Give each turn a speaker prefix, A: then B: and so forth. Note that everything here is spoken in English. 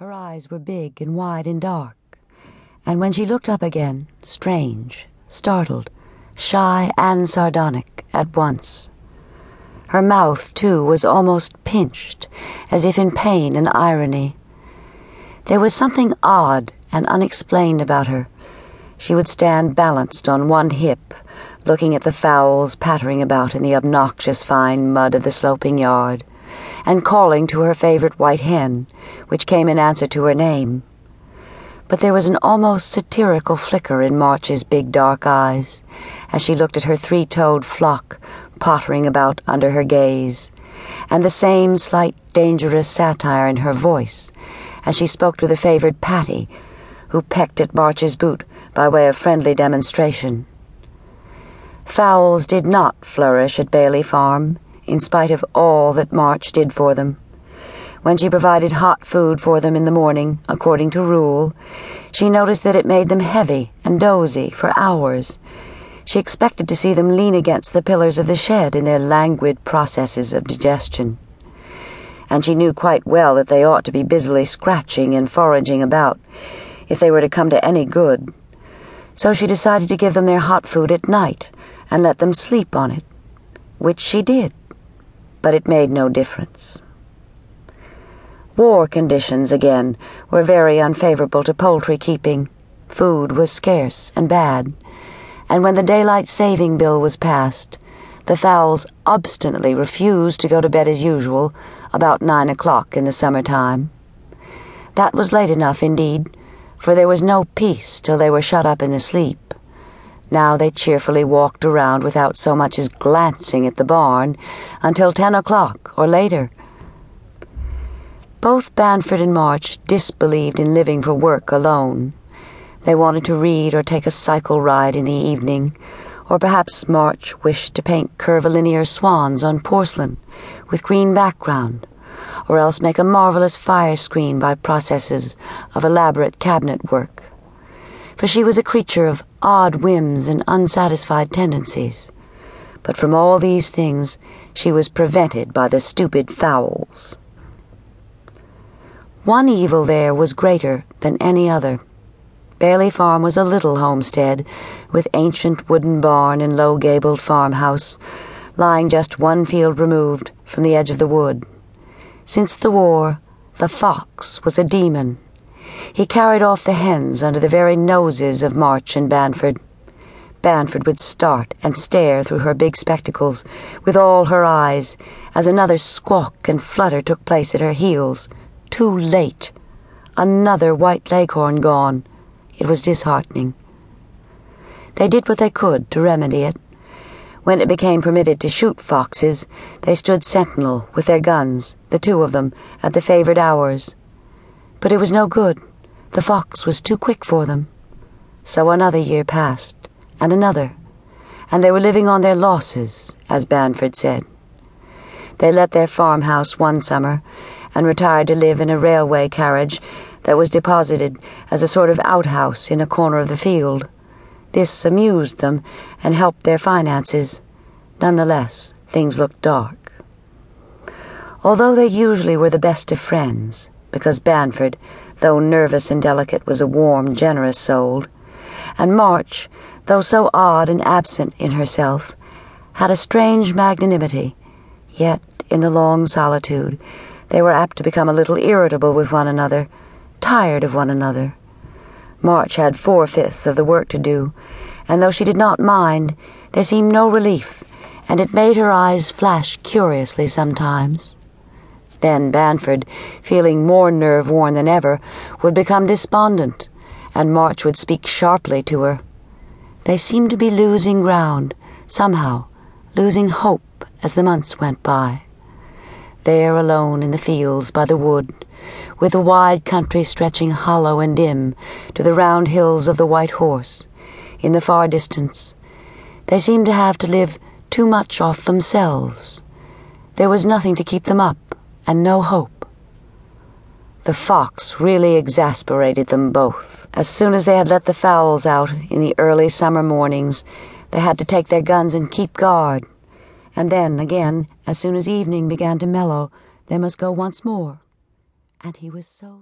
A: Her eyes were big and wide and dark, and when she looked up again, strange, startled, shy and sardonic at once. Her mouth, too, was almost pinched, as if in pain and irony. There was something odd and unexplained about her. She would stand balanced on one hip, looking at the fowls pattering about in the obnoxious fine mud of the sloping yard and calling to her favorite white hen, which came in answer to her name. But there was an almost satirical flicker in March's big dark eyes as she looked at her three toed flock pottering about under her gaze, and the same slight dangerous satire in her voice as she spoke to the favored Patty, who pecked at March's boot by way of friendly demonstration. Fowls did not flourish at Bailey Farm in spite of all that March did for them. When she provided hot food for them in the morning, according to rule, she noticed that it made them heavy and dozy for hours. She expected to see them lean against the pillars of the shed in their languid processes of digestion. And she knew quite well that they ought to be busily scratching and foraging about if they were to come to any good. So she decided to give them their hot food at night and let them sleep on it, which she did but it made no difference. War conditions, again, were very unfavorable to poultry keeping. Food was scarce and bad, and when the daylight saving bill was passed, the fowls obstinately refused to go to bed as usual about nine o'clock in the summer time. That was late enough, indeed, for there was no peace till they were shut up in a sleep. Now they cheerfully walked around without so much as glancing at the barn until ten o'clock or later. Both Banford and March disbelieved in living for work alone. They wanted to read or take a cycle ride in the evening, or perhaps March wished to paint curvilinear swans on porcelain with green background, or else make a marvelous fire screen by processes of elaborate cabinet work for she was a creature of odd whims and unsatisfied tendencies. But from all these things she was prevented by the stupid fowls. One evil there was greater than any other. Bailey Farm was a little homestead, with ancient wooden barn and low gabled farmhouse, lying just one field removed from the edge of the wood. Since the war, the fox was a demon he carried off the hens under the very noses of March and Banford. Banford would start and stare through her big spectacles with all her eyes as another squawk and flutter took place at her heels. Too late. Another white leghorn gone. It was disheartening. They did what they could to remedy it. When it became permitted to shoot foxes, they stood sentinel with their guns, the two of them, at the favored hours. But it was no good. The fox was too quick for them. So another year passed, and another, and they were living on their losses, as Banford said. They let their farmhouse one summer and retired to live in a railway carriage that was deposited as a sort of outhouse in a corner of the field. This amused them and helped their finances. Nonetheless, things looked dark. Although they usually were the best of friends, because Banford, though nervous and delicate, was a warm, generous soul, and March, though so odd and absent in herself, had a strange magnanimity, yet in the long solitude they were apt to become a little irritable with one another, tired of one another. March had four fifths of the work to do, and though she did not mind, there seemed no relief, and it made her eyes flash curiously sometimes. Then Banford, feeling more nerve worn than ever, would become despondent, and March would speak sharply to her. They seemed to be losing ground, somehow, losing hope as the months went by. There alone in the fields by the wood, with the wide country stretching hollow and dim to the round hills of the White Horse, in the far distance, they seemed to have to live too much off themselves. There was nothing to keep them up and no hope. The fox really exasperated them both. As soon as they had let the fowls out in the early summer mornings, they had to take their guns and keep guard. And then, again, as soon as evening began to mellow, they must go once more. And he was so